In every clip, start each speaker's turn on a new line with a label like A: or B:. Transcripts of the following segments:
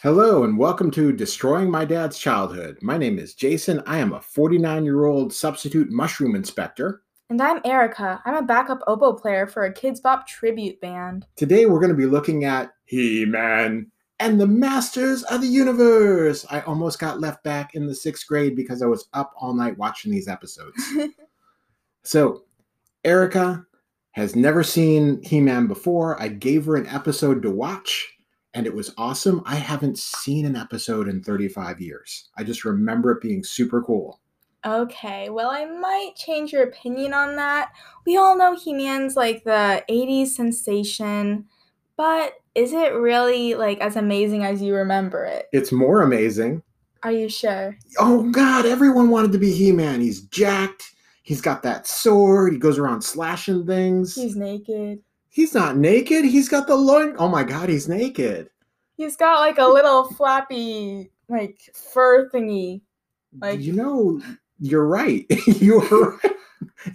A: Hello and welcome to Destroying My Dad's Childhood. My name is Jason. I am a 49 year old substitute mushroom inspector.
B: And I'm Erica. I'm a backup oboe player for a Kidz Bop tribute band.
A: Today we're going to be looking at He Man and the Masters of the Universe. I almost got left back in the sixth grade because I was up all night watching these episodes. so, Erica has never seen He Man before. I gave her an episode to watch and it was awesome. I haven't seen an episode in 35 years. I just remember it being super cool.
B: Okay, well, I might change your opinion on that. We all know He Man's like the 80s sensation, but is it really like as amazing as you remember it?
A: It's more amazing.
B: Are you sure?
A: Oh, God, everyone wanted to be He Man. He's jacked. He's got that sword. He goes around slashing things.
B: He's naked.
A: He's not naked. He's got the loin. Oh my God, he's naked.
B: He's got like a little flappy, like fur thingy. Like
A: you know, you're right. you're right.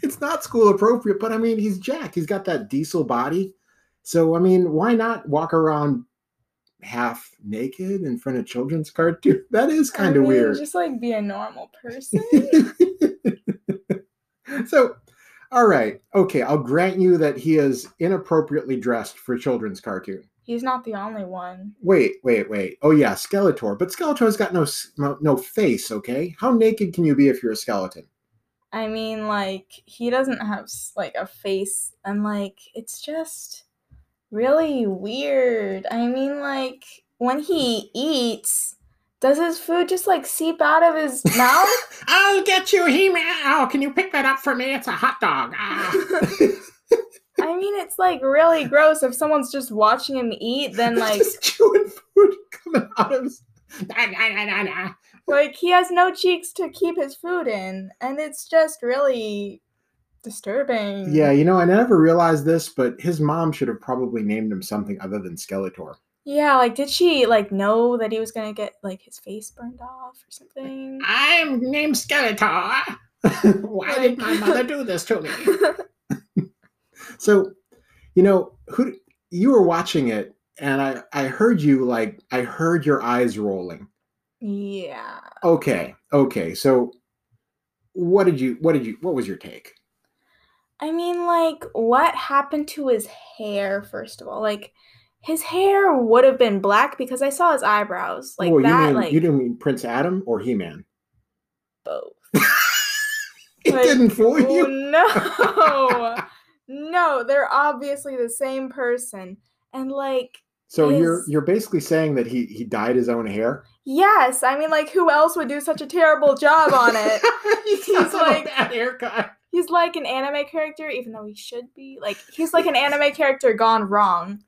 A: It's not school appropriate, but I mean, he's Jack. He's got that diesel body. So I mean, why not walk around half naked in front of children's cartoon? That is kind of
B: I mean,
A: weird.
B: Just like be a normal person.
A: so, all right, okay, I'll grant you that he is inappropriately dressed for children's cartoon.
B: He's not the only one.
A: Wait, wait, wait. Oh yeah, Skeletor. But Skeletor's got no no, no face. Okay, how naked can you be if you're a skeleton?
B: I mean, like he doesn't have like a face, and like it's just really weird. I mean, like when he eats, does his food just like seep out of his mouth?
A: I'll get you, He-Man. Oh, can you pick that up for me? It's a hot dog. Ah.
B: I mean, it's like really gross if someone's just watching him eat. Then like,
A: chewing food coming out of his. Nah, nah, nah, nah.
B: like he has no cheeks to keep his food in, and it's just really disturbing.
A: Yeah, you know, I never realized this, but his mom should have probably named him something other than Skeletor.
B: Yeah, like did she like know that he was gonna get like his face burned off or something?
A: I'm named Skeletor. Why did my mother do this to me? So, you know, who you were watching it, and I I heard you like I heard your eyes rolling.
B: yeah.
A: Okay, okay. So, what did you what did you what was your take?
B: I mean, like, what happened to his hair, first of all? Like, his hair would have been black because I saw his eyebrows. Like,
A: oh, you
B: that,
A: mean
B: like,
A: you didn't mean Prince Adam or He Man?
B: both.
A: It
B: Like,
A: didn't fool
B: Oh,
A: you.
B: no. no, they're obviously the same person. And, like,
A: So you're you're basically saying that he he dyed his own hair.
B: yes, I mean, like, who else would do such a terrible job on it?
A: he's
B: He's like-
A: a bad haircut.
B: He's like an anime character, even though he should be. Like, he's like an anime character gone wrong.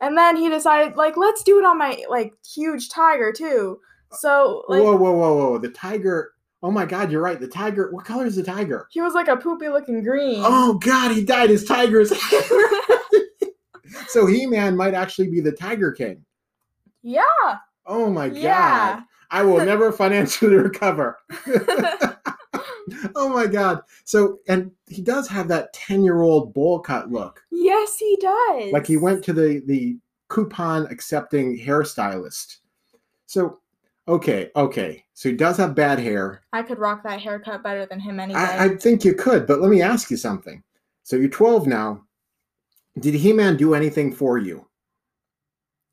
B: And then he decided, like, let's do it on my, like, huge tiger, too. Uh, so, like,
A: whoa, whoa, whoa, whoa! The tiger. Oh my God, you're right. The tiger. What color is the tiger?
B: he was like a poopy looking green.
A: Oh God, he dyed his tiger's hair. so He Man might actually be the Tiger King.
B: yeah.
A: Oh my God.
B: Yeah.
A: I will never financially recover. oh my God. So, and he does have that 10 year old bowl cut look.
B: yes, he does.
A: Like he went to the, the coupon accepting hairstylist. So, okay, okay. So he does have bad hair.
B: I could rock that haircut better than him anyway.
A: I, I think you could, but let me ask you something. So you're 12 now. Did He Man do anything for you?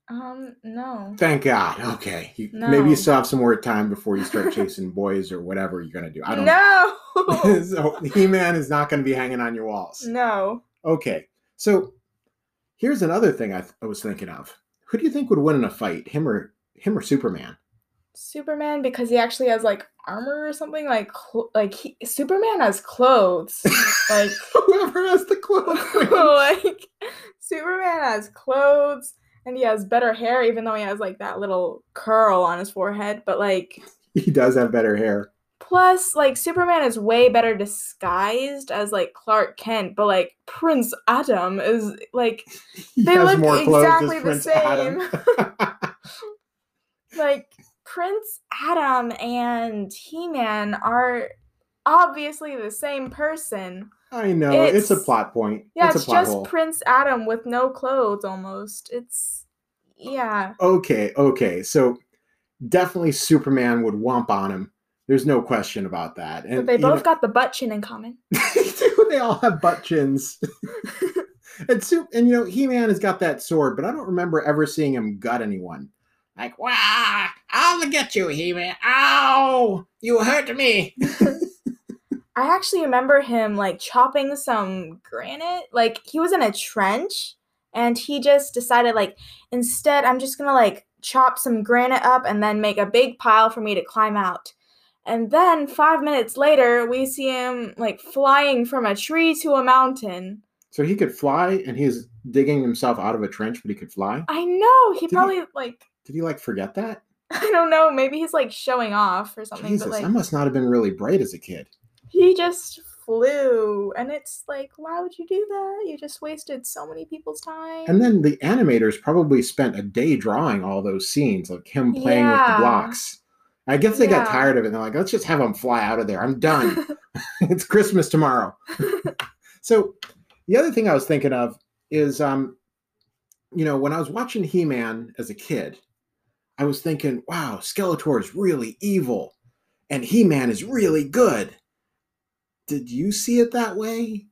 B: Um, no.
A: Thank God. Okay. You, Maybe you still have some more time before you start chasing boys or whatever you're going to do. I don't
B: no.
A: know. so He Man is not going to be hanging on your walls.
B: no.
A: Okay. So here's another thing I, th- I was thinking of. Who do you think would win in a fight, him or him or Superman?
B: Superman because he actually has like armor or something like cl- like he, Superman has clothes. like
A: Whoever has the clothes.
B: like Superman has clothes and he has better hair even though he has like that little curl on his forehead but like
A: he does have better hair.
B: plus like Superman is way better disguised as like Clark Kent but like Prince Adam is like
A: He
B: They look exactly the
A: Adam.
B: like Prince Adam and He-Man are obviously the same person.
A: I know it's, a plot point.
B: Yeah,
A: it's,
B: it's,
A: a plot
B: just
A: hole.
B: Prince Adam with no clothes almost. It's yeah.
A: Okay, okay. So definitely Superman would wump on him. There's no question about that. And
B: But they
A: you
B: both
A: know-
B: got the butt chin in common.
A: they all have butt chins. and Sup- and you know, He-Man has got that sword, but I don't remember ever seeing him gut anyone. Like, wow, I'll get you, He-Man. Ow! You hurt me.
B: I actually remember him like chopping some granite. Like he was in a trench and he just decided like instead I'm just going to like chop some granite up and then make a big pile for me to climb out. And then 5 minutes later we see him like flying from a tree to a mountain.
A: So he could fly, and he's digging himself out of a trench, but he could fly.
B: I know, he
A: Did he-
B: probably like
A: Did he like forget that?
B: I don't know, maybe he's like showing off or something
A: Jesus,
B: but like
A: I must not have been really bright as a kid.
B: He just flew and it's like why would you do that? You just wasted so many people's time.
A: And then the animators probably spent a day drawing all those scenes, like him playing with the blocks. I guess they got tired of it. And they're like, let's just have him fly out of there. I'm done. it's Christmas tomorrow. so the other thing I was thinking of is, um, you know, when I was watching He-Man as a kid, I was thinking, wow, Skeletor is really evil, and He-Man is really good. Did you see it that way?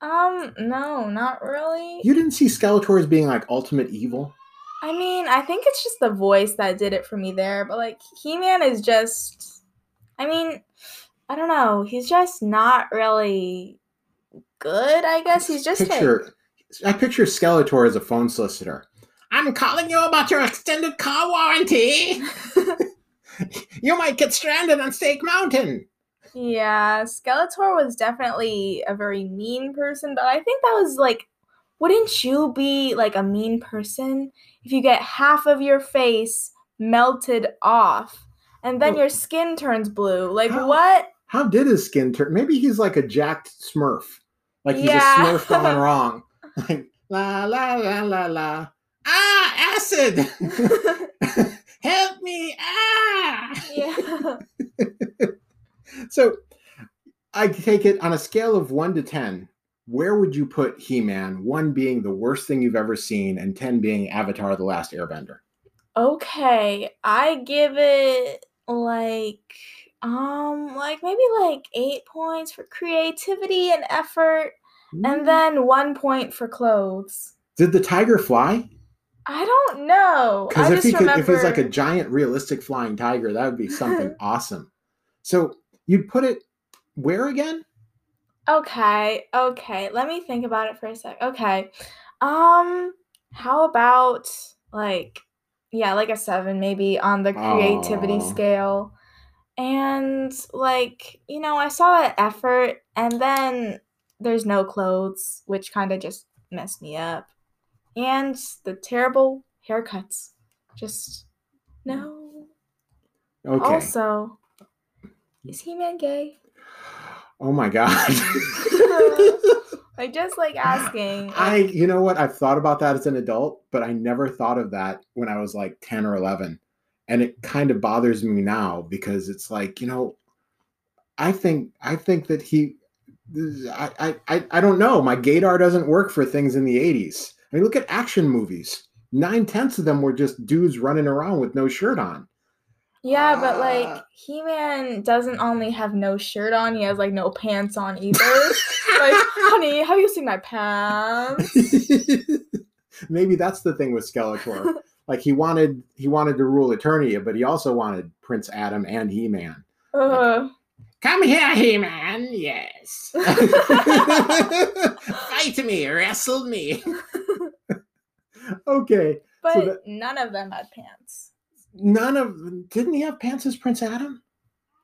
B: Um, no, not really.
A: You didn't see Skeletor as being like ultimate evil.
B: I mean, I think it's just the voice that did it for me there, but like He Man is just I mean, I don't know, he's just not really good, I guess. He's just like
A: picture. I picture Skeletor as a phone solicitor. I'm calling you about your extended car warranty. you might get stranded on Snake Mountain.
B: Yeah, Skeletor was definitely a very mean person, but I think that was like wouldn't you be like a mean person if you get half of your face melted off and then
A: Well-
B: your skin turns blue? Like
A: How-
B: what?
A: How did his skin turn? Maybe he's like a jacked Smurf. Like he's
B: Yeah.
A: a Smurf gone wrong. Like la la la la la. Ah, acid! Help me! Ah!
B: yeah.
A: So I take it on a scale of one to ten. Where would you put He-Man? One being the worst thing you've ever seen, and ten being Avatar: The Last Airbender.
B: Okay, I give it like um like maybe like 8 points for creativity and effort
A: Mm.
B: and then 1 point for clothes.
A: Did the tiger fly?
B: I don't know.
A: Because if he could,
B: remember
A: if he's like a giant, realistic flying tiger, that would be something awesome. So you'd put it where again?
B: Okay, okay. Let me think about it for a sec. Okay. Um how about like yeah, like a 7 maybe on the creativity scale. And like, you know, I saw that effort and then there's no clothes, which kind of just messed me up. And the terrible haircuts. Just no.
A: Okay.
B: Also, is He-Man gay?
A: oh my god.
B: I just like asking.
A: I, you know what? I've thought about that as an adult, but I never thought of that when I was like 10 or 11. And it kind of bothers me now because it's like, you know, I think, I think that he, I, I, I, I don't know. My gaydar doesn't work for things in the 80s. I mean, look at action movies. Nine tenths of them were just dudes running around with no shirt on.
B: Yeah, but like. He Man doesn't only have no shirt on, he has like no pants on either. like, honey, have you seen my pants?
A: Maybe that's the thing with Skeletor. like he wanted he wanted to rule Eternia, but he also wanted Prince Adam and He Man.
B: Ugh.
A: Come here, He Man. Yes. Fight me, wrestle me. okay.
B: but
A: that-
B: none of them had pants.
A: None of didn't he have pants as Prince Adam?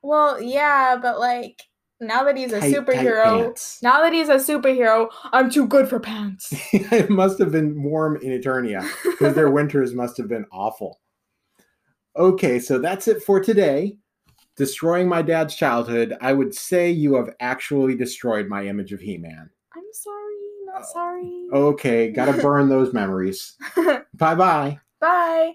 B: Well, yeah, but like now that he's a
A: Tight- tight
B: superhero,
A: pants.
B: now that he's a superhero, I'm too good for pants.
A: it must have been warm in Eternia because their winters must have been awful. Okay, so that's it for today. Destroying my dad's childhood. I would say you have actually destroyed my image of He Man.
B: I'm sorry, not uh, sorry.
A: Okay, gotta burn those memories. Bye bye.
B: Bye.